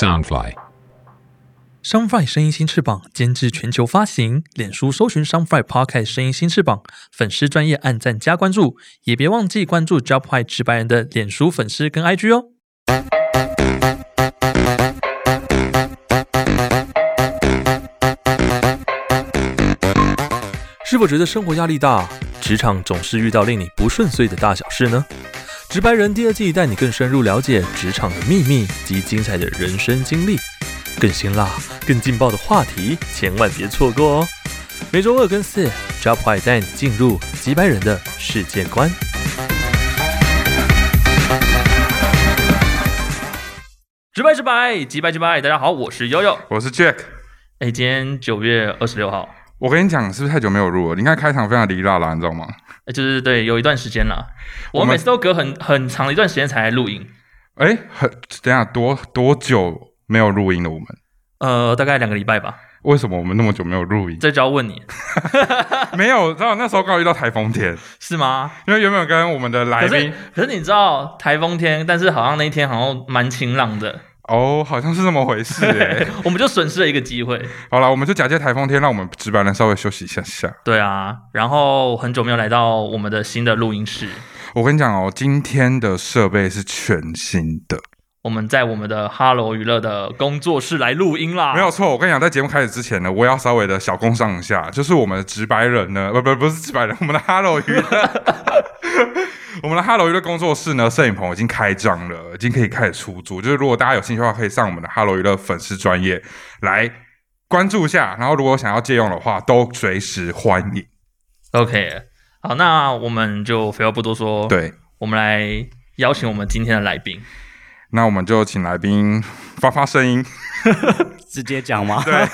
Soundfly。Soundfly 声音新翅膀监制全球发行，脸书搜寻 Soundfly Podcast 声音新翅膀，粉丝专业按赞加关注，也别忘记关注 Job High 直白人的脸书粉丝跟 IG 哦。是否觉得生活压力大，职场总是遇到令你不顺遂的大小事呢？直白人第二季带你更深入了解职场的秘密及精彩的人生经历，更辛辣、更劲爆的话题，千万别错过哦！每周二跟四，Job 坏带你进入直白人的世界观。直白直白，直白直白，大家好，我是悠悠。我是 Jack。哎，今天九月二十六号，我跟你讲，是不是太久没有录了？你看开场非常离啦啦，你知道吗？哎，就是对，有一段时间了。我我们每次都隔很很长的一段时间才来录音，哎，很等下多多久没有录音了？我们呃，大概两个礼拜吧。为什么我们那么久没有录音？这就要问你，没有，知道那时候刚好遇到台风天，是吗？因为原本跟我们的来宾可是你知道台风天，但是好像那一天好像蛮晴朗的，哦，好像是这么回事哎。我们就损失了一个机会。好了，我们就假借台风天，让我们值班人稍微休息一下下。对啊，然后很久没有来到我们的新的录音室，我跟你讲哦，今天的设备是全新的，我们在我们的 Hello 娱乐的工作室来录音啦。没有错。我跟你讲，在节目开始之前呢，我要稍微的小工上一下，就是我们的直白人呢，不不不是直白人，我们的 Hello 娱乐，我们的 Hello 娱乐工作室呢，摄影棚已经开张了，已经可以开始出租。就是如果大家有兴趣的话，可以上我们的 Hello 娱乐粉丝专业来关注一下。然后如果想要借用的话，都随时欢迎。OK，好，那我们就废话不多说，，对，我们来邀请我们今天的来宾。那我们就请来宾 发发声音。直接讲吗？对，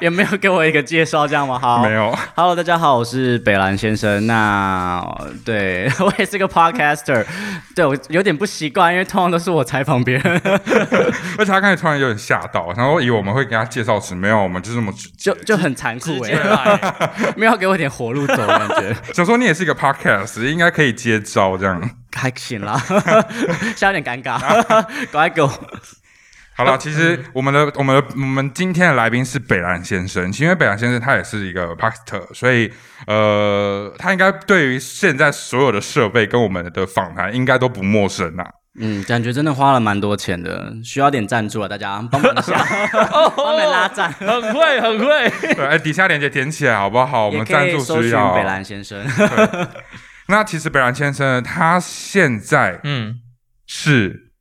也没有给我一个介绍，这样吗？好没有，，Hello，大家好，我是北兰先生。那对我也是个 podcaster，对我有点不习惯，因为通常都是我采访别人，而且他刚才突然有点吓到，然后以为我们会给他介绍词，没有，我们就这么直接就就很残酷哎、来，没有给我一点活路走，感觉想说你也是一个 podcast，应该可以接招这样。还行啦，现在有点尴尬，赶快给我。好了，其实我们的我们的我们今天的来宾是北兰先生，因为北兰先生他也是一个 podcaster，所以呃，他应该对于现在所有的设备跟我们的访谈应该都不陌生啊。嗯，感觉真的花了蛮多钱的，需要点赞助啊，大家帮忙一下，帮你们拉赞。很会，很会。对，哎，底下链接点起来好不好？我也们赞助需要。北兰先生。那其实北兰先生他现在嗯，是，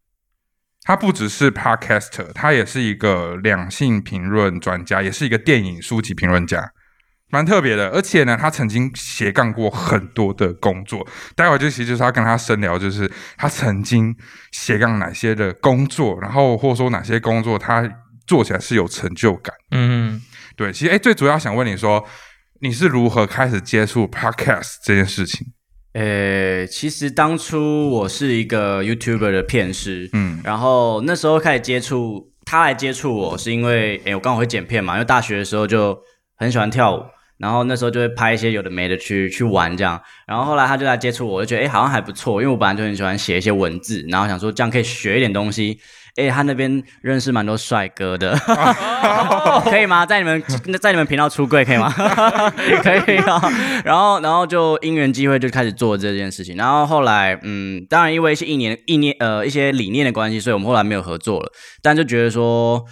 他不只是 podcaster，他也是一个两性评论专家，也是一个电影书籍评论家，蛮特别的。而且呢，他曾经斜杠过很多的工作。待会就其实就是要跟他深聊，就是他曾经斜杠哪些的工作，然后或者说哪些工作他做起来是有成就感。嗯，对，其实哎，最主要想问你说，你是如何开始接触 podcast 这件事情？呃，其实当初我是一个 YouTuber 的片师，嗯然后那时候开始接触他来接触我，是因为诶我刚好会剪片嘛，因为大学的时候就很喜欢跳舞，然后那时候就会拍一些有的没的去去玩这样，然后后来他就来接触我，我就觉得诶好像还不错，因为我本来就很喜欢写一些文字，然后想说这样可以学一点东西。诶，他那边认识蛮多帅哥的，可以吗？在你们在你们频道出柜可以吗？可以啊。然后，然后就因缘机会就开始做这件事情。然后后来，嗯，当然因为一些一年一年呃一些理念的关系，所以我们后来没有合作了。但就觉得说，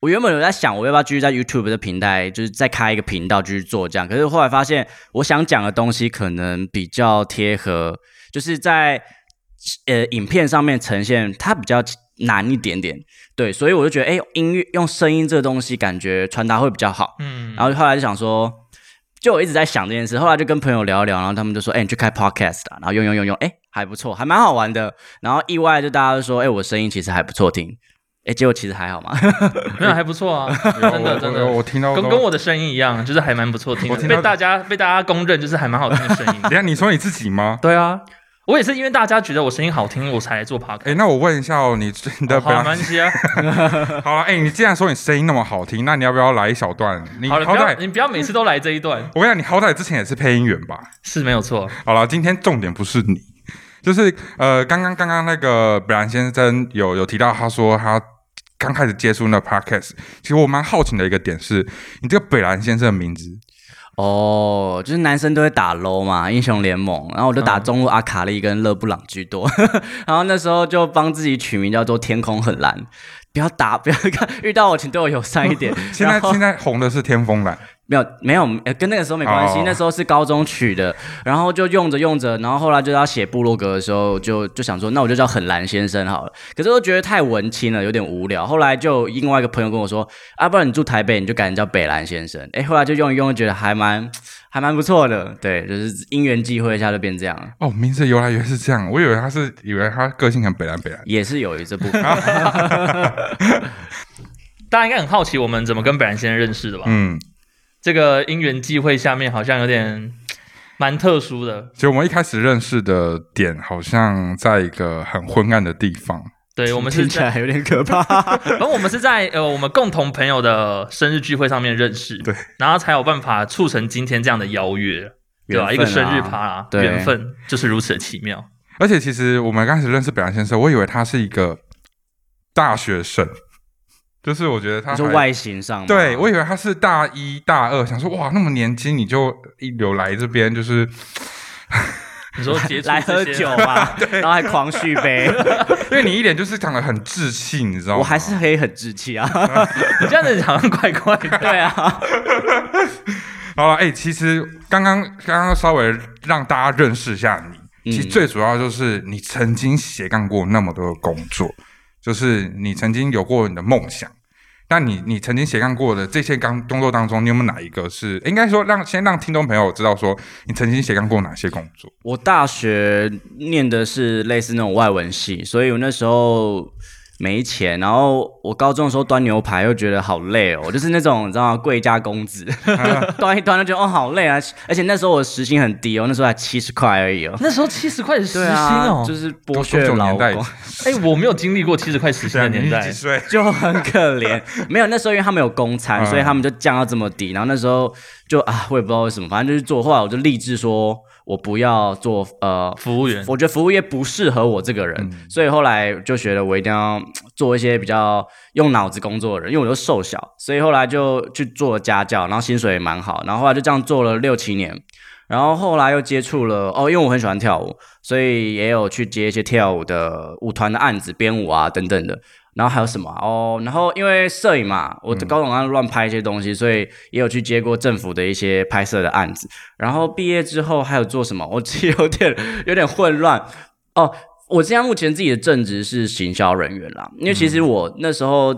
我原本有在想，我要不要继续在 YouTube 的平台，就是再开一个频道继续做这样。可是后来发现，我想讲的东西可能比较贴合，就是在呃影片上面呈现，它比较难一点点。对，所以我就觉得，哎，音乐用声音这个东西，感觉传达会比较好。嗯，然后后来就想说，就我一直在想这件事，后来就跟朋友聊一聊，然后他们就说，哎，你去开 podcast 啦，然后用用用用，哎，还不错，还蛮好玩的。然后意外就大家都说，哎，我声音其实还不错听，哎，结果其实还好嘛。没有还不错啊，真的真的我。听到跟跟我的声音一样，就是还蛮不错听，我听到被大家被大家公认就是还蛮好听的声音。等一下你说你自己吗？对啊，我也是因为大家觉得我声音好听，我才来做 podcast。哎，那我问一下哦，你你的哦好，表没关系啊。好了，哎、你既然说你声音那么好听，那你要不要来一小段？你好歹，你不要每次都来这一段，我跟你讲，你好歹之前也是配音员吧？是没有错。好了，今天重点不是你，就是呃，刚刚刚刚那个北兰先生有有提到，他说他刚开始接触那 podcast，其实我蛮好奇的一个点是，你这个北兰先生的名字，哦，就是男生都会打 low 嘛，英雄联盟，然后我就打嗯。中路阿卡丽跟勒布朗居多，然后那时候就帮自己取名叫做天空很蓝，不要打，不要看，遇到我请对我友善一点。现在现在红的是天风蓝，没有没有，呃跟那个时候没关系，哦那时候是高中取的，然后就用着用着，然后后来就要写部落格的时候，就就想说，那我就叫很蓝先生好了。可是我觉得太文青了，有点无聊。后来就另外一个朋友跟我说，啊，不然你住台北，你就改成叫北蓝先生。哎，后来就用一用，觉得还蛮还蛮不错的。对，就是因缘际会下就变这样了，哦，名字由来原来是这样，我以为他是以为他个性很北蓝北蓝，也是有这部分。大家应该很好奇我们怎么跟北兰先生认识的吧？嗯，这个因缘际会下面好像有点蛮特殊的。其实我们一开始认识的点好像在一个很昏暗的地方，对，我们是在，听起来有点可怕。然后我们是在呃我们共同朋友的生日聚会上面认识，对，然后才有办法促成今天这样的邀约，对吧、啊一个生日趴啦，对缘分就是如此的奇妙。而且其实我们刚开始认识北兰先生，我以为他是一个大学生，就是我觉得他还你说外形上吗，对，我以为他是大一大二，想说哇那么年轻你就一流来这边，就是 你说来喝酒 嘛，然后还狂续杯，因为你一脸就是长得很稚气，你知道吗？我还是可以很稚气啊。你这样子好像怪怪的。对啊，好了，哎、其实刚刚刚刚稍微让大家认识一下你，其实嗯最主要就是你曾经斜杠过那么多的工作，就是你曾经有过你的梦想。那你你曾经斜杠过的这些刚工作当中，你有没有哪一个是应该说让先让听众朋友知道说你曾经斜杠过哪些工作？我大学念的是类似那种外文系，所以我那时候没钱，然后我高中的时候端牛排又觉得好累哦，我就是那种你知道吗？贵家公子，端一端就觉得哦好累啊，而且那时候我时薪很低哦，那时候才七十块而已哦。那时候七十块的时薪哦，就是剥削劳工，哎、我没有经历过七十块时薪的年代几。岁？就很可怜。没有，那时候因为他们有公餐，嗯所以他们就降到这么低。然后那时候就啊，我也不知道为什么，反正就是做。后来我就立志说，我不要做呃服务员，我觉得服务业不适合我这个人，所以后来就觉得我一定要做一些比较用脑子工作的人，因为我又瘦小，所以后来就去做家教，然后薪水也蛮好，然后后来就这样做了六七年，然后后来又接触了哦，因为我很喜欢跳舞，所以也有去接一些跳舞的舞团的案子、编舞啊等等的。然后还有什么啊哦？然后因为摄影嘛，我高中刚乱拍一些东西，所以也有去接过政府的一些拍摄的案子。然后毕业之后还有做什么？我自己有点 有点混乱哦。我现在目前自己的正职是行销人员啦，因为其实我那时候，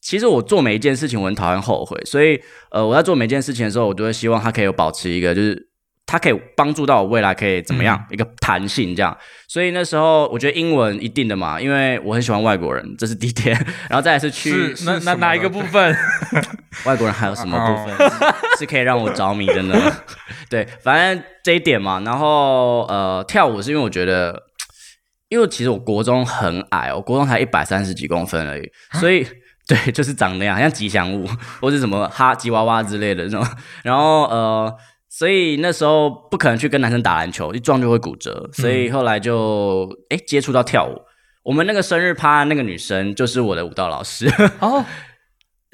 其实我做每一件事情我很讨厌后悔，所以呃我在做每件事情的时候，我都会希望它可以有保持一个就是。它可以帮助到我未来可以怎么样、一个弹性这样，所以那时候我觉得英文一定的嘛，因为我很喜欢外国人，这是第一点，然后再来是去是那那什么哪一个部分？外国人还有什么 部分是是可以让我着迷的呢？对，反正这一点嘛。然后呃，跳舞是因为我觉得，因为其实我国中很矮哦，我国中才一百三十几公分而已，所以对，就是长那样，像吉祥物或是什么哈吉娃娃之类的那种。然后呃，所以那时候不可能去跟男生打篮球，一撞就会骨折，所以后来就哎、诶接触到跳舞。我们那个生日趴那个女生就是我的舞蹈老师。哦，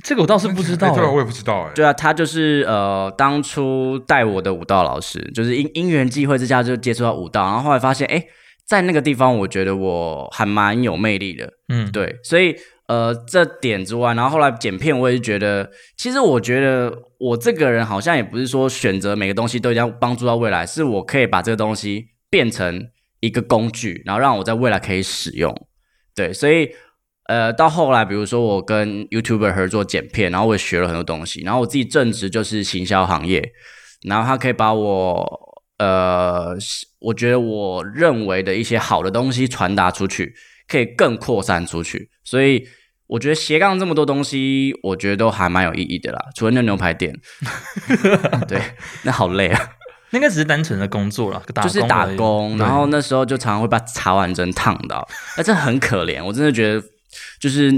这个我倒是不知道。我也不知道哎、对啊，她就是呃，当初带我的舞蹈老师，就是因因缘际会之下就接触到舞蹈，然后后来发现，哎，在那个地方，我觉得我还蛮有魅力的，嗯，对，所以呃，这点之外，然后后来剪片，我也是觉得，其实我觉得我这个人好像也不是说选择每个东西都一定要帮助到未来，是我可以把这个东西变成一个工具，然后让我在未来可以使用，对，所以。呃，到后来，比如说我跟 YouTuber 合作剪片，然后我也学了很多东西，然后我自己正职就是行销行业，然后他可以把我呃，我觉得我认为的一些好的东西传达出去，可以更扩散出去，所以我觉得斜杠这么多东西，我觉得都还蛮有意义的啦。除了那牛排店，对，那好累啊，那应该只是单纯的工作了，就是打工，然后那时候就常常会把茶碗蒸烫到，那真的很可怜，我真的觉得就是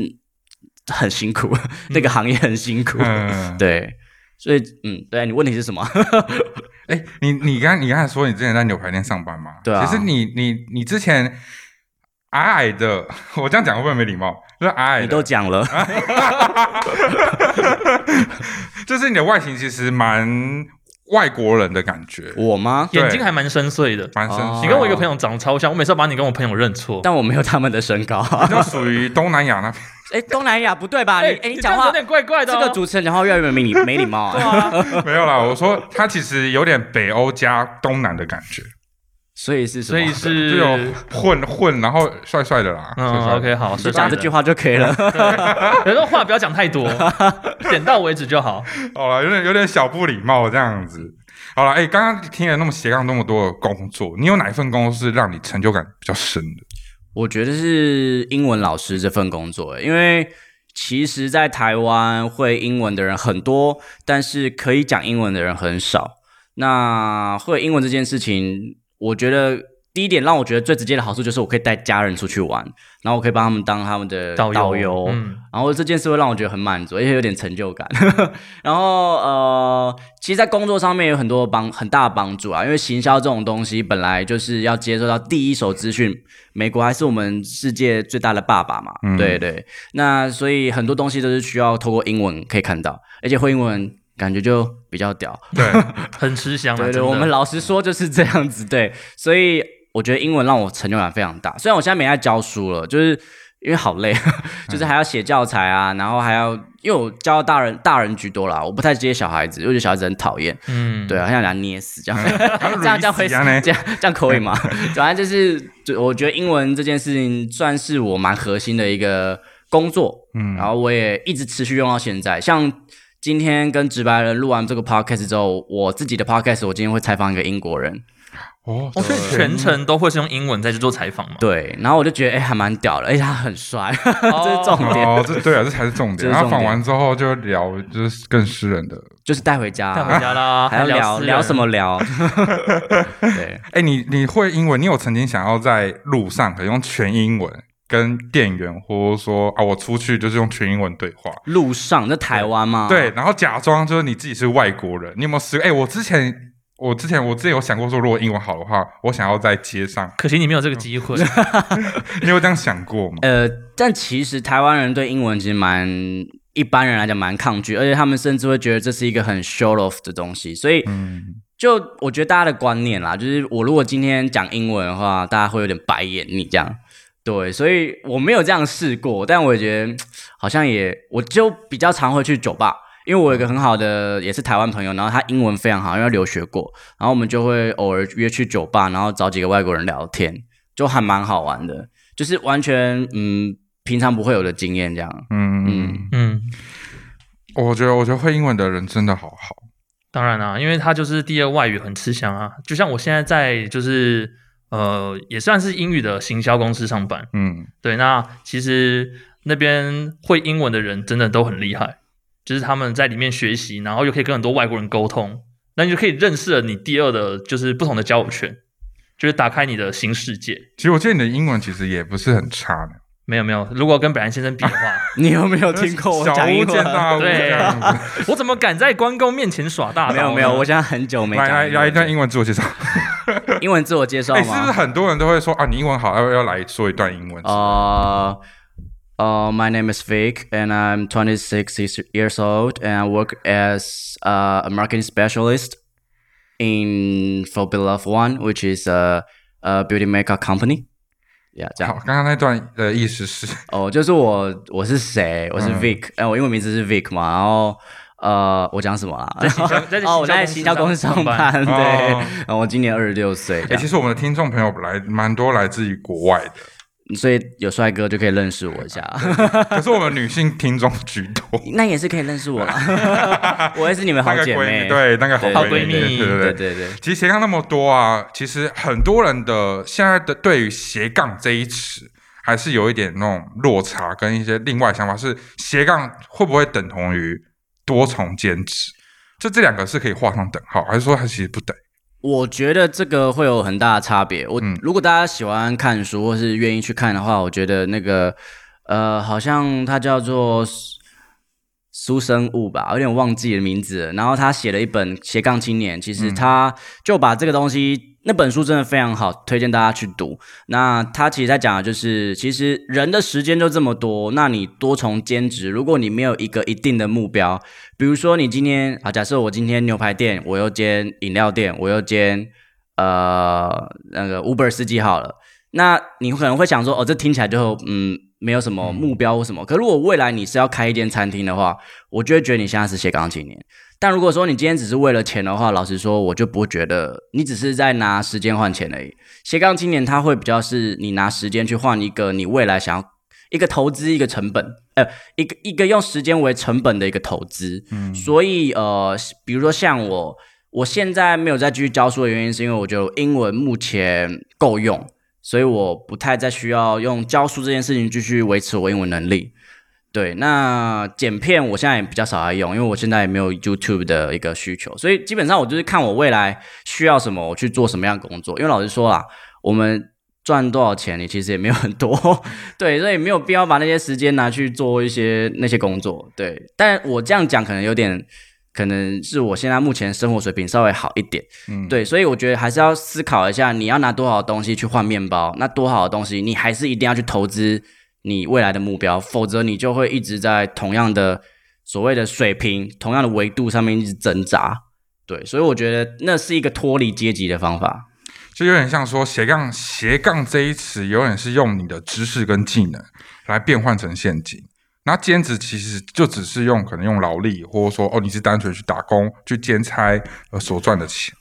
很辛苦，那个行业很辛苦，嗯，对，所以嗯，对你问题是什么？哎、你你刚你刚才说你之前在牛排店上班吗？对啊。其实你你你之前矮矮的，我这样讲会不会没礼貌？就是矮矮你，都讲了，就是你的外形其实蛮外国人的感觉，我吗？眼睛还蛮深邃的。蛮深哦邃。你跟我一个朋友长得超像，我每次都把你跟我朋友认错。但我没有他们的身高。比较属于东南亚那边。哎，东南亚不对吧？你哎，你讲话这样子有点怪怪的哦。这个主持人讲话越来越没礼没礼貌没有啦，我说他其实有点北欧加东南的感觉，所以是什么？所以是混混，然后帅帅的啦。帅嗯帅的，OK，好，就讲这句话就可以了。有时候话不要讲太多，点到为止就好。好了，有点有点小不礼貌这样子。好了，哎、刚刚听了那么斜杠那么多的工作，你有哪一份工作是让你成就感比较深的？我觉得是英文老师这份工作，因为其实，在台湾会英文的人很多，但是可以讲英文的人很少。那会英文这件事情，我觉得第一点让我觉得最直接的好处就是我可以带家人出去玩，然后我可以帮他们当他们的导游导游，嗯然后这件事会让我觉得很满足，而且有点成就感。然后呃，其实，在工作上面有很多帮很大的帮助啊，因为行销这种东西本来就是要接受到第一手资讯，美国还是我们世界最大的爸爸嘛，嗯对对。那所以很多东西都是需要透过英文可以看到，而且会英文感觉就比较屌。对，很吃香啊。对对，我们老实说就是这样子，对，所以我觉得英文让我成就感非常大。虽然我现在没在教书了，就是因为好累，就是还要写教材啊，然后还要因为我教大人大人居多啦，我不太接小孩子，因为我觉得小孩子很讨厌，嗯，对啊，很想给他捏死这样，这样这样会这样呢？这样这样可以吗？反正就是，就我觉得英文这件事情算是我蛮核心的一个工作，嗯然后我也一直持续用到现在。像今天跟直白人录完这个 podcast 之后，我自己的 podcast 我今天会采访一个英国人，哦，哦，所以全程都会是用英文在去做采访吗？对，然后我就觉得哎、还蛮屌的，而且他很帅，这是重点，哦，这对啊，这才是重点。然后访完之后就聊，就是更私人的。就是带回家，带回家啦，还要聊聊什么？聊？对，哎，你你会英文？你有曾经想要在路上可以用全英文跟店员，或者说啊，我出去就是用全英文对话？路上在台湾吗？对，然后假装就是你自己是外国人。你有没有试过？哎，我之前我之前我之前有想过说，如果英文好的话，我想要在街上。可惜你没有这个机会。你有这样想过吗？呃，但其实台湾人对英文其实蛮一般人来讲蛮抗拒，而且他们甚至会觉得这是一个很 show off 的东西，所以嗯，就我觉得大家的观念啦，就是我如果今天讲英文的话，大家会有点白眼你这样。对，所以我没有这样试过，但我也觉得嗯好像也，我就比较常会去酒吧，因为我有一个很好的也是台湾朋友，然后他英文非常好，因为留学过，然后我们就会偶尔约去酒吧，然后找几个外国人聊天，就还蛮好玩的，就是完全嗯平常不会有的经验这样。嗯嗯嗯，嗯，我觉得我觉得会英文的人真的好好。当然啦、因为他就是第二外语很吃香啊。就像我现在在就是呃，也算是英语的行销公司上班。嗯，对，那其实那边会英文的人真的都很厉害，就是他们在里面学习，然后又可以跟很多外国人沟通，那你就可以认识了你第二的就是不同的交友圈，就是打开你的新世界。其实我记得你的英文其实也不是很差的。没有没有，如果跟北兰先生比的话，你有没有听过我小巫讲英文？见大巫这对。我怎么敢在关公面前耍大刀？没有没有，我现在很久没来来来一段英文自我介绍。英文自我介绍哎，是不是吗？很多人都会说啊，你英文好，要要来说一段英文？呃呃，My name is Vic, and I'm 26 years old, and I work as uh, a marketing specialist in For Beloved One, which is a, a beauty makeup company. Yeah，这好样，刚刚那段的意思是，哦，就是我我是谁？我是嗯 Vic，哎、我英文名字是 Vic 嘛，然后 呃，我讲什么啦？在行销 在哦，我在行销公司上班，对，哦。然后我今年二十六岁，哎，其实我们的听众朋友来蛮多来自于国外的，所以有帅哥就可以认识我一下，可是我们女性听众居多。那也是可以认识我啦，我也是你们好姐妹，蜜，对，那个好对闺好闺蜜。对对对，其实斜杠那么多啊，其实很多人的现在的对于斜杠这一词，还是有一点那种落差，跟一些另外想法是斜杠会不会等同于多重兼职？就这两个是可以画上等号，还是说它其实不等？我觉得这个会有很大的差别。我、嗯如果大家喜欢看书或是愿意去看的话，我觉得那个呃，好像它叫做苏生物吧，有点忘记的名字了。然后他写了一本斜杠青年，其实他就把这个东西，那本书真的非常好，推荐大家去读。那他其实在讲的就是，其实人的时间就这么多，那你多重兼职，如果你没有一个一定的目标，比如说你今天啊，假设我今天牛排店，我又兼饮料店，我又兼呃那个 Uber 司机好了，那你可能会想说，哦，这听起来就嗯没有什么目标或什么。可如果未来你是要开一间餐厅的话，我就会觉得你现在是斜杠青年。但如果说你今天只是为了钱的话，老实说，我就不会觉得你只是在拿时间换钱而已。斜杠青年他会比较是你拿时间去换一个你未来想要一个投资一个成本，呃，一个一个用时间为成本的一个投资。嗯，所以呃，比如说像我，我现在没有再继续教书的原因，是因为我觉得英文目前够用，所以我不太再需要用教书这件事情继续维持我英文能力。对，那剪片我现在也比较少来用，因为我现在也没有 YouTube 的一个需求，所以基本上我就是看我未来需要什么，我去做什么样的工作。因为老实说啦，我们赚多少钱，你其实也没有很多，对，所以没有必要把那些时间拿去做一些那些工作。对，但我这样讲可能有点，可能是我现在目前生活水平稍微好一点，嗯，对，所以我觉得还是要思考一下，你要拿多少东西去换面包，那多好的东西你还是一定要去投资你未来的目标，否则你就会一直在同样的所谓的水平、同样的维度上面一直挣扎。对，所以我觉得那是一个脱离阶级的方法。就有点像说斜杠斜杠这一词，永远是用你的知识跟技能来变换成现金。那兼职其实就只是用可能用劳力，或者说哦你是单纯去打工去兼差呃所赚的钱。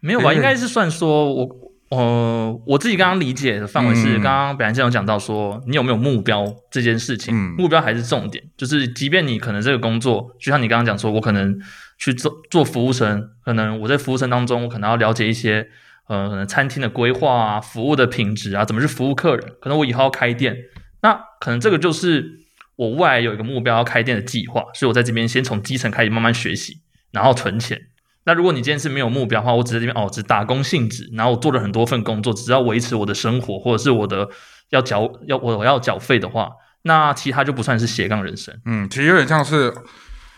没有吧？应该是算说我，呃，我自己刚刚理解的范围是，嗯刚刚本来先有讲到说，你有没有目标这件事情，嗯目标还是重点。就是即便你可能这个工作，就像你刚刚讲说，我可能去做做服务生，可能我在服务生当中，我可能要了解一些，呃，可能餐厅的规划啊，服务的品质啊，怎么去服务客人。可能我以后要开店，那可能这个就是我未来有一个目标要开店的计划，所以我在这边先从基层开始慢慢学习，然后存钱。那如果你今天是没有目标的话，我只在这边哦，只打工性质，然后我做了很多份工作，只要维持我的生活，或者是我的要缴要我要缴费的话，那其他就不算是斜杠人生。嗯，其实有点像是，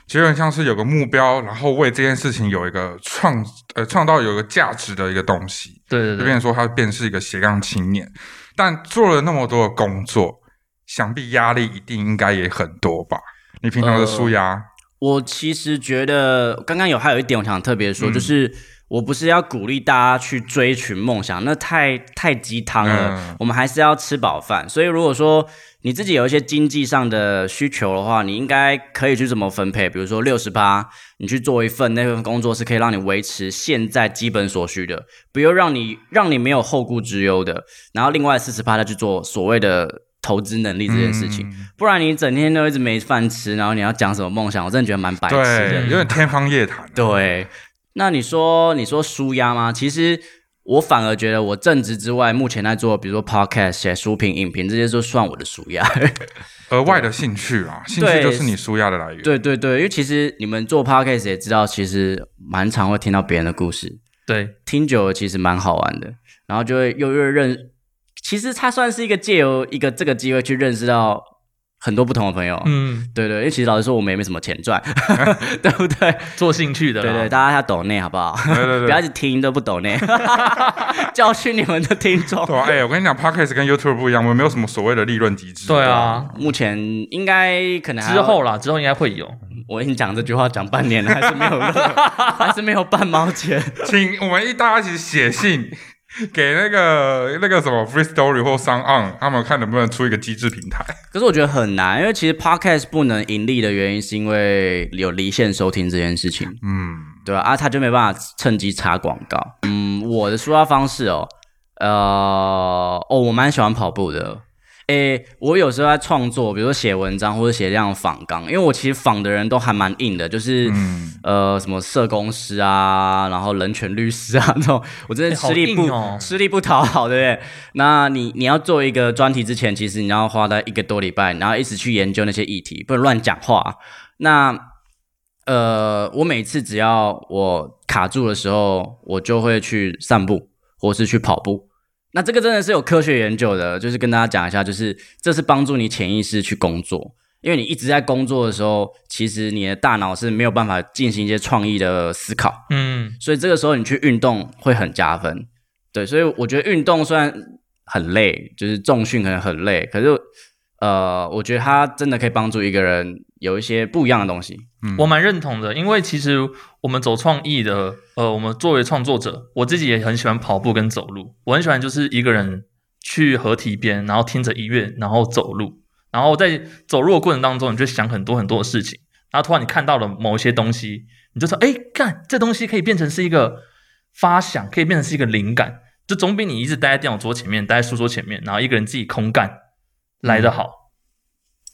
其实有点像是有个目标，然后为这件事情有一个创呃创造有一个价值的一个东西。对对对，就变成说他便是一个斜杠青年，但做了那么多的工作，想必压力一定应该也很多吧？你平常的舒压，我其实觉得刚刚有还有一点我想特别说，嗯就是我不是要鼓励大家去追寻梦想，那太太鸡汤了。嗯我们还是要吃饱饭。所以如果说你自己有一些经济上的需求的话，你应该可以去怎么分配？比如说六十八，你去做一份那份工作是可以让你维持现在基本所需的，不要让你让你没有后顾之忧的。然后另外四十八再去做所谓的投资能力这件事情。嗯不然你整天都一直没饭吃，然后你要讲什么梦想，我真的觉得蛮白痴，的。有点天方夜谭。对，那你说你说舒压吗？其实我反而觉得我正职之外，目前在做，比如说 podcast、写书评、影评这些，都算我的舒压。额外的兴趣啊，兴趣就是你舒压的来源。对对对，因为其实你们做 podcast 也知道，其实蛮常会听到别人的故事，对听久了其实蛮好玩的，然后就会又越认，其实他算是一个借由一个这个机会去认识到很多不同的朋友。嗯，对对，因为其实老实说，我们也没什么钱赚，对不对？做兴趣的啦，对对，大家要抖内好不好？对对不要对。一直听都不抖内，教训你们的听众。对啊，哎、我跟你讲，podcast 跟 YouTube 不一样，我们没有什么所谓的利润机制。对啊，目前应该可能之后啦，之后应该会有。我已经讲这句话讲半年了，还是没有任何，还是没有半毛钱。请我们一大家一起写信 给那个那个什么 Free Story 或 s o n On，他们看能不能出一个机制平台。可是我觉得很难，因为其实 podcast 不能盈利的原因是因为有离线收听这件事情，嗯，对吧、啊？他就没办法趁机插广告。嗯，我的抒发方式哦，呃，哦，我蛮喜欢跑步的。诶，我有时候在创作，比如说写文章或者写这样的访纲，因为我其实仿的人都还蛮硬的，就是、嗯呃什么社工师啊，然后人权律师啊这种，我真的吃力不、吃力不讨好，对不对？那你你要做一个专题之前，其实你要花在一个多礼拜，然后一直去研究那些议题，不能乱讲话。那呃，我每次只要我卡住的时候，我就会去散步，或是去跑步。那这个真的是有科学研究的，就是跟大家讲一下，就是这是帮助你潜意识去工作。因为你一直在工作的时候，其实你的大脑是没有办法进行一些创意的思考，嗯，所以这个时候你去运动会很加分。对，所以我觉得运动虽然很累，就是重训可能很累，可是呃，我觉得它真的可以帮助一个人有一些不一样的东西。我蛮认同的，因为其实我们走创意的，呃，我们作为创作者，我自己也很喜欢跑步跟走路。我很喜欢就是一个人去河堤边，然后听着音乐，然后走路，然后在走路的过程当中，你就想很多很多的事情，然后突然你看到了某一些东西，你就说，哎，干，这东西可以变成是一个发想，可以变成是一个灵感，就总比你一直待在电脑桌前面，待在书桌前面，然后一个人自己空干来得好。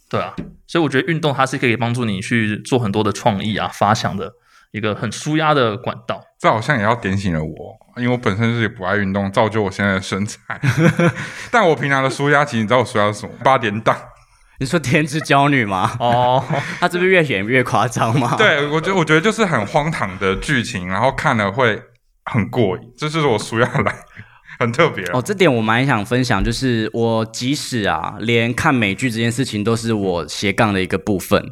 对啊，所以我觉得运动它是可以帮助你去做很多的创意啊、发想的一个很舒压的管道。这好像也要点醒了我，因为我本身是不爱运动，造就我现在的身材。但我平常的舒压，其实你知道我舒压是什么？八点档。你说天之娇女吗？哦，他这边越演越夸张吗？对，我觉得我觉得就是很荒唐的剧情，然后看了会很过瘾，这就是我舒压来。很特别哦，这点我蛮想分享，就是我即使啊，连看美剧这件事情都是我斜杠的一个部分，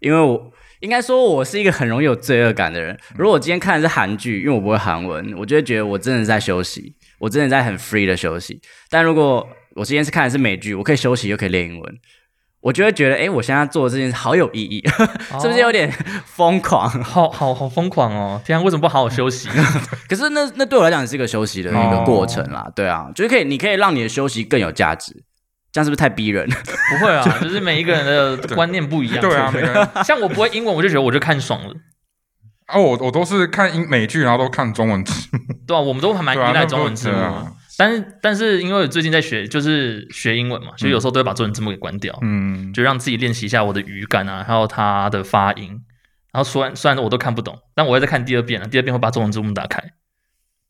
因为我应该说我是一个很容易有罪恶感的人。如果我今天看的是韩剧，因为我不会韩文，我就会觉得我真的在休息，我真的在很 free 的休息。但如果我今天是看的是美剧，我可以休息又可以练英文。我就会觉得，哎，我现在做的这件事好有意义，是不是有点疯狂？好好好疯狂哦！天啊，为什么不好好休息？可是那那对我来讲是一个休息的一个过程啦，对啊，就是可以，你可以让你的休息更有价值，这样是不是太逼人？不会啊，就是每一个人的观念不一样。对啊，每个人像我不会英文，我就觉得我就看爽了。啊，我我都是看英美剧，然后都看中文字。对啊，我们都还蛮依赖中文字幕。但是，但是因为最近在学，就是学英文嘛，所以有时候都会把中文字幕给关掉，嗯，就让自己练习一下我的语感啊，还有它的发音。然后虽然虽然我都看不懂，但我会再看第二遍了。第二遍会把中文字幕打开，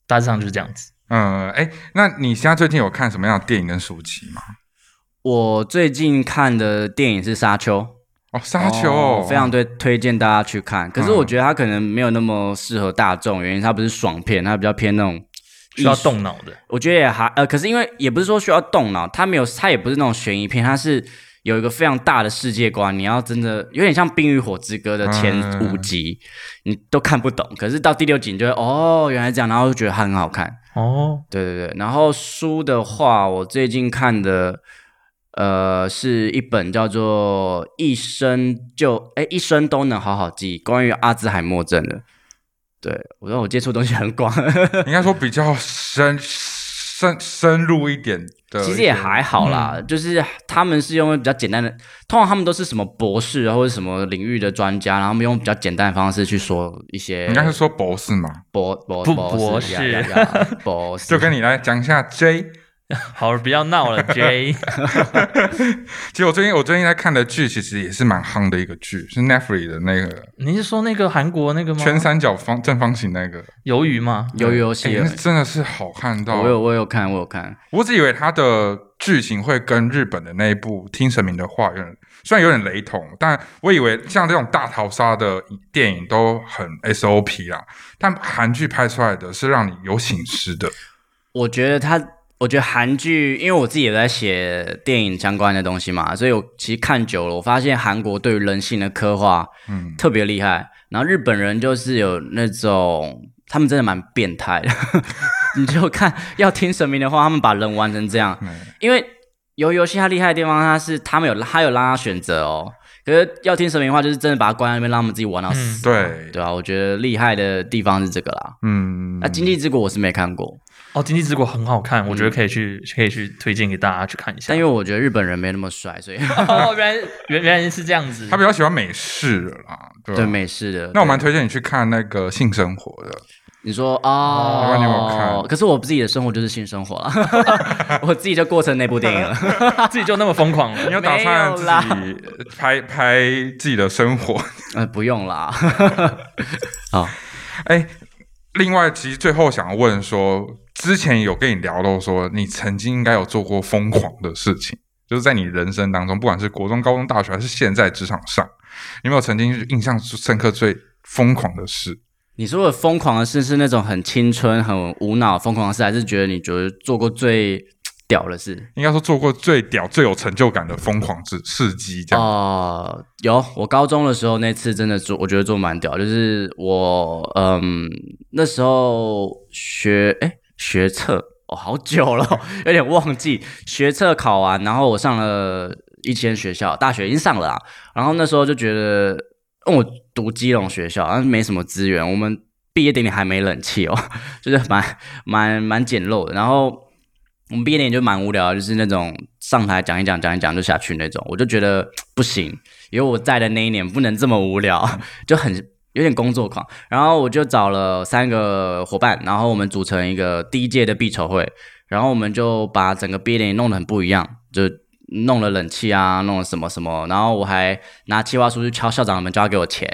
大致上就是这样子。嗯，哎，那你现在最近有看什么样的电影跟书籍吗？我最近看的电影是《沙丘》哦，《沙丘》非常推，推荐大家去看。可是我觉得它可能没有那么适合大众，原因它不是爽片，它比较偏那种。需要动脑的，我觉得也还呃，可是因为也不是说需要动脑，它没有，它也不是那种悬疑片，它是有一个非常大的世界观，你要真的有点像《冰与火之歌》的前五集，你都看不懂，可是到第六集你就会哦，原来这样，然后就觉得它很好看。哦，对对对，然后书的话，我最近看的呃是一本叫做《一生就哎一生都能好好记》，关于阿兹海默症的。对，我说我接触东西很广，应该说比较深深深入一点的。其实也还好啦，就是他们是用比较简单的，通常他们都是什么博士或者什么领域的专家，然后他们用比较简单的方式去说一些。应该是说博士嘛，博博博士，博士。就跟你来讲一下 J。好，不要闹了，J。其实我最近我最近在看的剧，其实也是蛮夯的一个剧，是 Netflix 的那个。你是说那个韩国那个吗？圈三角方正方形那个鱿鱼吗？鱿鱼游戏，那真的是好看到。我有我有看，我有看。我只以为它的剧情会跟日本的那一部《听神明的话》有点，虽然有点雷同，但我以为像这种大逃杀的电影都很 SOP 啦。但韩剧拍出来的是让你有醒思的。我觉得它。我觉得韩剧，因为我自己也在写电影相关的东西嘛，所以我其实看久了，我发现韩国对于人性的刻画，嗯，特别厉害。然后日本人就是有那种，他们真的蛮变态的。你就看要听神明的话，他们把人玩成这样。因为游游戏它厉害的地方，它是他们有他有让他选择哦。可是要听神明的话，就是真的把他关在那边，让他们自己玩到死。对对啊，我觉得厉害的地方是这个啦。嗯，那《经济之国》我是没看过。哦，《经济之国》很好看，我觉得可以去，可以去推荐给大家去看一下。但因为我觉得日本人没那么帅，所以哦，原来原原来是这样子。他比较喜欢美式的啦，对美式的。那我蛮推荐你去看那个性生活的。你说哦，你有没有看？可是我自己的生活就是性生活了，我自己就过成那部电影了，自己就那么疯狂了。你有打算自己拍拍自己的生活？呃，不用啦。好，哎，另外，其实最后想要问说。之前有跟你聊到说，你曾经应该有做过疯狂的事情，就是在你人生当中，不管是国中、高中、大学，还是现在职场上，有没有曾经印象深刻、最疯狂的事？你说的疯狂的事是那种很青春、很无脑疯狂的事，还是觉得你觉得做过最屌的事？应该说做过最屌、最有成就感的疯狂事事迹，这样。哦、有，我高中的时候那次真的做，我觉得做蛮屌，就是我嗯那时候学哎学测。哦好久了，有点忘记。学测考完，然后我上了一间学校，大学已经上了啊，然后那时候就觉得，因为我读基隆学校，然后没什么资源，我们毕业典礼还没冷气哦，就是蛮蛮蛮简陋的，然后。我们毕业典礼就蛮无聊，就是那种上台讲一讲、讲一讲就下去那种，我就觉得 不行，因为我在的那一年不能这么无聊，就很有点工作狂。然后我就找了三个伙伴，然后我们组成一个第一届的必筹会，然后我们就把整个毕业典礼弄得很不一样，就弄了冷气啊，弄了什么什么，然后我还拿企划书去敲校长的门，叫他给我钱。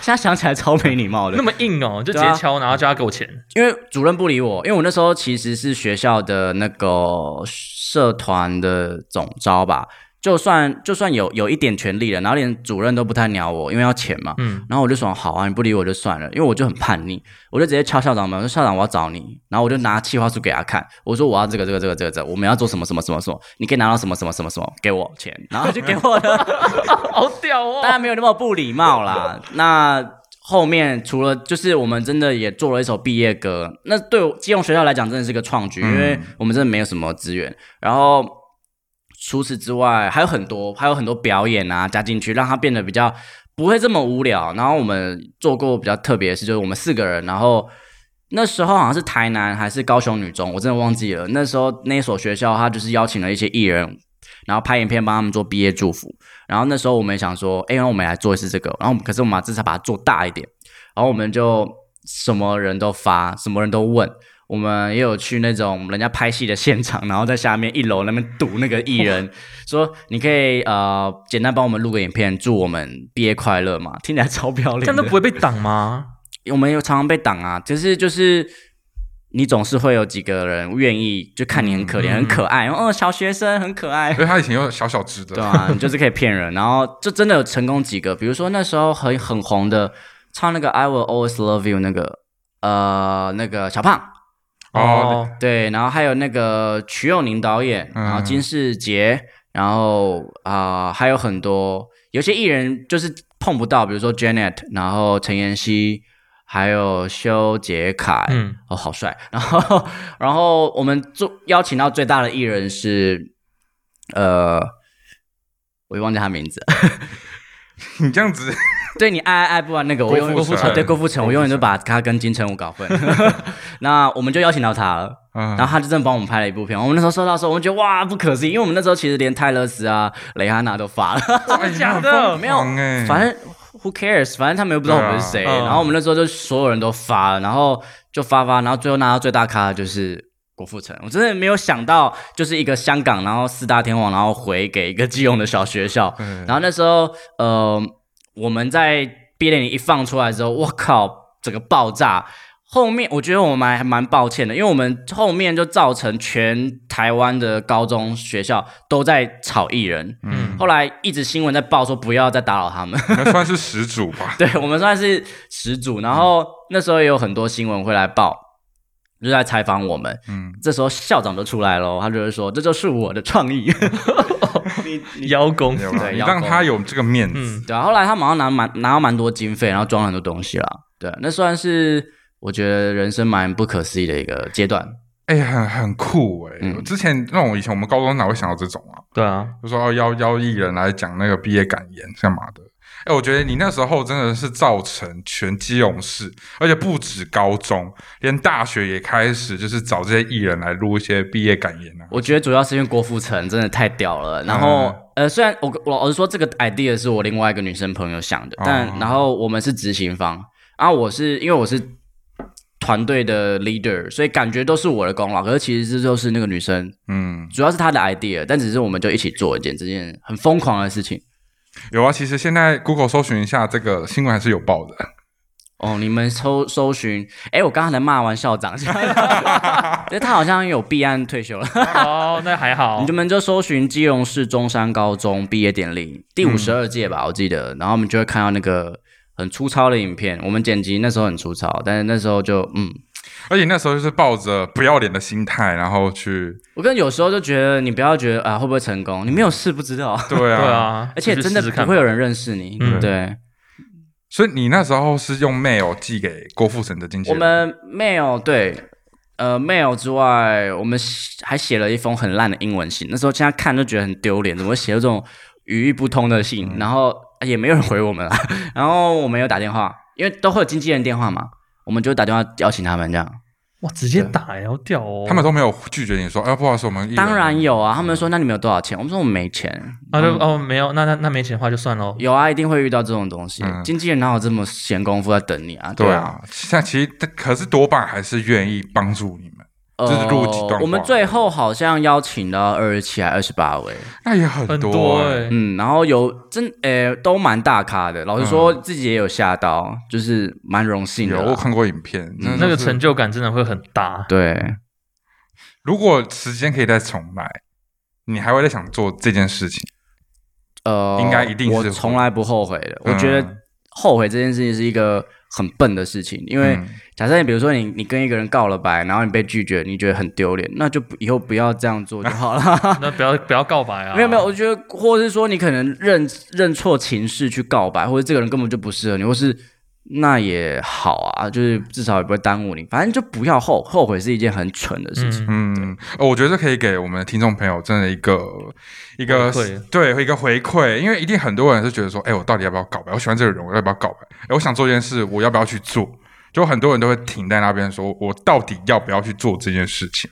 现在想起来超没礼貌的那，么硬哦，就直接敲，然后叫他给我钱。因为主任不理我，因为我那时候其实是学校的那个社团的总招吧，就算就算有有一点权利了，然后连主任都不太鸟我，因为要钱嘛。嗯，然后我就说好啊，你不理我就算了，因为我就很叛逆，我就直接敲校长门，我说校长我要找你，然后我就拿企划书给他看，我说我要这个这个这个这个这个，我们要做什么什么什么什么，你可以拿到什么什么什么什么，给我钱，然后就给我了。好屌哦！当然没有那么不礼貌啦。那后面除了就是我们真的也做了一首毕业歌，那对我基隆学校来讲真的是个创举，嗯因为我们真的没有什么资源。然后除此之外还有很多，还有很多表演啊加进去，让它变得比较不会这么无聊。然后我们做过比较特别的事，就是我们四个人，然后。那时候好像是台南还是高雄女中，我真的忘记了。那时候那所学校，他就是邀请了一些艺人，然后拍影片帮他们做毕业祝福。然后那时候我们也想说，哎，那我们来做一次这个。然后可是我们把至少把它做大一点。然后我们就什么人都发，什么人都问。我们也有去那种人家拍戏的现场，然后在下面一楼那边堵那个艺人，说你可以呃简单帮我们录个影片，祝我们毕业快乐嘛？听起来超不要脸的。这样都不会被挡吗？我们有常常被挡啊，就是就是你总是会有几个人愿意就看你很可怜、嗯很可爱，哦，小学生很可爱因，为他以前有小小只的，对啊，你就是可以骗人，然后就真的有成功几个，比如说那时候很很红的，唱那个 I Will Always Love You 那个呃那个小胖，哦，对，然后还有那个瞿友宁导演，嗯然后金世杰，然后啊、还有很多，有些艺人就是碰不到，比如说 Janet，然后陈妍希，还有修杰楷，嗯，哦，好帅。然后，然后我们做邀请到最大的艺人是，呃，我也忘记他名字。你这样子，对你爱爱爱不完那个，我永远郭富城啊对郭富城，我永远都把他跟金城武搞混。那我们就邀请到他了。嗯然后他就真的帮我们拍了一部片。我们那时候收到的时候，我们觉得哇不可思议，因为我们那时候其实连泰勒斯啊、蕾哈娜都发了，哎假的没有哎，反正 who cares，反正他们又不知道我们是谁。对啊嗯然后我们那时候就所有人都发了，然后就发发，然后最后拿到最大咖的就是。郭富城，我真的没有想到，就是一个香港，然后四大天王，然后回给一个基隆的小学校，嗯然后那时候，呃，我们在毕业典礼一放出来之后，我靠，整个爆炸。后面我觉得我们还蛮抱歉的，因为我们后面就造成全台湾的高中学校都在炒艺人。嗯后来一直新闻在报说不要再打扰他们，那算是始祖吧。对我们算是始祖。然后那时候也有很多新闻会来报，就在采访我们。嗯，这时候校长就出来了，他就是说：“这就是我的创意。邀功，对你让他有这个面子，嗯，”对啊，后来他马上拿蛮拿到蛮多经费，然后装了很多东西啦。对，那算是我觉得人生蛮不可思议的一个阶段。哎，很很酷哎。嗯之前那种以前我们高中哪会想到这种啊？对啊，就说要邀邀艺人来讲那个毕业感言干嘛的？哎，我觉得你那时候真的是造成全基隆市，而且不止高中，连大学也开始就是找这些艺人来录一些毕业感言啊。我觉得主要是因为郭富城真的太屌了。然后、呃，虽然我我老实说这个 idea 是我另外一个女生朋友想的，但、哦然后我们是执行方，然后我是因为我是团队的 leader，所以感觉都是我的功劳。可是其实这就是那个女生，嗯，主要是她的 idea，但只是我们就一起做一件这件很疯狂的事情。有啊，其实现在 Google 搜寻一下这个新闻还是有报的。哦，你们搜搜寻，哎，我刚刚才骂完校长，对他好像有毕案退休了。哦，那还好你，们就搜寻基隆市中山高中毕业典礼第五十二届吧，我记得，然后我们就会看到那个很粗糙的影片。我们剪辑那时候很粗糙，但是那时候就嗯，而且那时候就是抱着不要脸的心态，然后去，我跟有时候就觉得你不要觉得啊会不会成功，你没有试不知道，对啊，对，啊，而且真的不会有人认识你。嗯对，所以你那时候是用 mail 寄给郭富城的经纪人，我们 mail 对，呃 mail 之外，我们写还写了一封很烂的英文信。那时候现在看就觉得很丢脸，怎么会写这种语义不通的信？嗯然后也没有人回我们啊。然后我们有打电话，因为都会有经纪人电话嘛，我们就打电话邀请他们这样。哇，直接打要掉哦。他们都没有拒绝你说，哎、不好意思，我们当然有啊，他们说那你们有多少钱？我们说我们没钱。啊就哦没有，那那那没钱的话就算喽。有啊，一定会遇到这种东西。嗯经纪人哪有这么闲工夫在等你啊？对，啊，现在其实可是多半还是愿意帮助你就是录几段话我们最后好像邀请了二十七还二十八位，那也很很多哎、嗯，然后有真诶、都蛮大咖的。老实说，自己也有吓到，就是蛮荣幸的。有我看过影片，那个成就感真的会很大。对，如果时间可以再重来，你还会再想做这件事情？呃，应该一定是我从来不后悔的。嗯我觉得后悔这件事情是一个很笨的事情，因为嗯假设你比如说你你跟一个人告了白，然后你被拒绝，你觉得很丢脸，那就以后不要这样做就好了。那不要不要告白啊！没有没有，我觉得，或者是说你可能认认错情势去告白，或者这个人根本就不适合你，或是那也好啊，就是至少也不会耽误你。反正就不要后后悔是一件很蠢的事情。嗯，嗯，哦我觉得这可以给我们的听众朋友真的一个一个回对一个回馈，因为一定很多人是觉得说，哎，我到底要不要告白？我喜欢这个人，我要不要告白？哎，我想做一件事，我要不要去做？就很多人都会停在那边说，我到底要不要去做这件事情？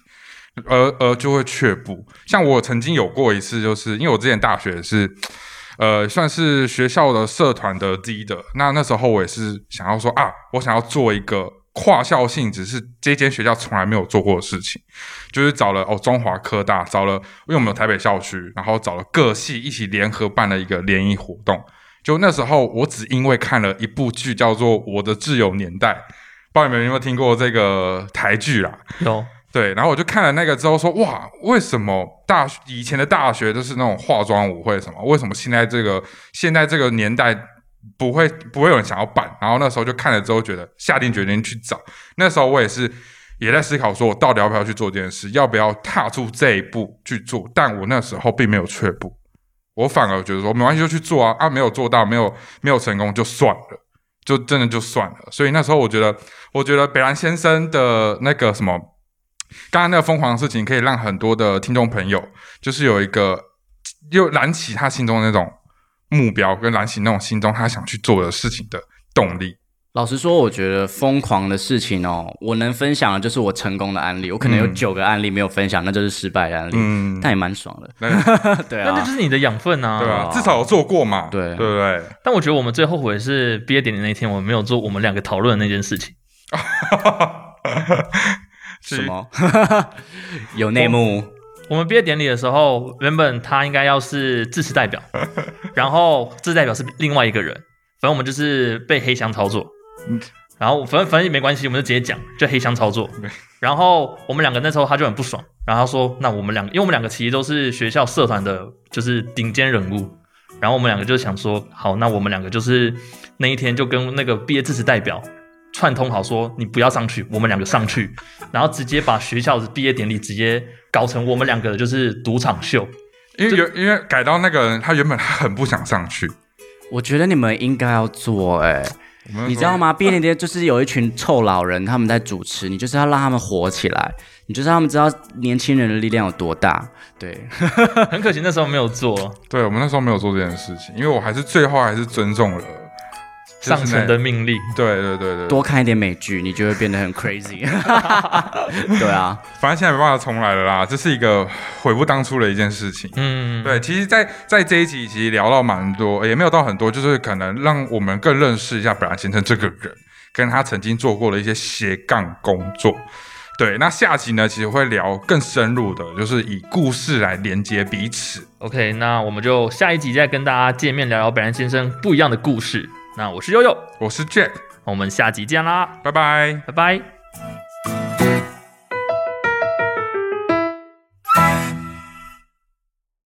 而而就会却步。像我曾经有过一次，就是因为我之前大学是。呃，算是学校的社团的 leader。那那时候我也是想要说啊，我想要做一个跨校性质，是这间学校从来没有做过的事情，就是找了哦中华科大，找了因为我们有台北校区，然后找了各系一起联合办了一个联谊活动。就那时候，我只因为看了一部剧叫做《我的挚友年代》，不知道你们有没有听过这个台剧啦？有对，然后我就看了那个之后说，哇，为什么大以前的大学都是那种化妆舞会什么？为什么现在这个现在这个年代不会不会有人想要办？然后那时候就看了之后，觉得下定决心去找。那时候我也是也在思考，说我到底要不要去做这件事，要不要踏出这一步去做？但我那时候并没有却步，我反而觉得说没关系，就去做啊啊，没有做到，没有没有成功就算了。就真的就算了，所以那时候我觉得，我觉得北兰先生的那个什么，刚刚那个疯狂的事情，可以让很多的听众朋友，就是有一个又燃起他心中的那种目标，跟燃起那种心中他想去做的事情的动力。老实说，我觉得疯狂的事情哦，我能分享的就是我成功的案例，我可能有嗯九个案例没有分享，那就是失败的案例，嗯，但也蛮爽的。那 对那那就啊，是你的养分啊。对吧？至少有做过嘛，对对不对？但我觉得我们最后悔的是毕业典礼那一天，我们没有做我们两个讨论的那件事情。是 什么 有内幕？我们毕业典礼的时候，原本他应该要是致辞代表，然后致辞代表是另外一个人，反正我们就是被黑箱操作。然后反正反正也没关系，我们就直接讲，就黑箱操作。然后我们两个那时候他就很不爽，然后他说：“那我们两个，因为我们两个其实都是学校社团的，就是顶尖人物。然后我们两个就想说，好，那我们两个就是那一天就跟那个毕业致辞代表串通好说，你不要上去，我们两个上去，然后直接把学校的毕业典礼直接搞成我们两个的就是赌场秀。因为有因为改到那个人，他原本他很不想上去，我觉得你们应该要做哎、你知道吗？毕业典礼就是有一群臭老人，他们在主持，你就是要让他们火起来，你就是让他们知道年轻人的力量有多大。对，很可惜那时候没有做对我们那时候没有做这件事情，因为我还是最后还是尊重了就是上层的命令。对对对对，多看一点美剧，你就会变得很 crazy。对啊，反正现在没办法重来了啦，这是一个悔不当初的一件事情。嗯，对，其实在，在这一集其实聊到蛮多，也没有到很多，就是可能让我们更认识一下本来先生这个人，跟他曾经做过的一些斜杠工作。对，那下集呢，其实会聊更深入的，就是以故事来连接彼此。OK，那我们就下一集再跟大家见面聊聊本兰先生不一样的故事。那我是悠悠，我是 Jack，我们下集见啦，拜拜。拜拜。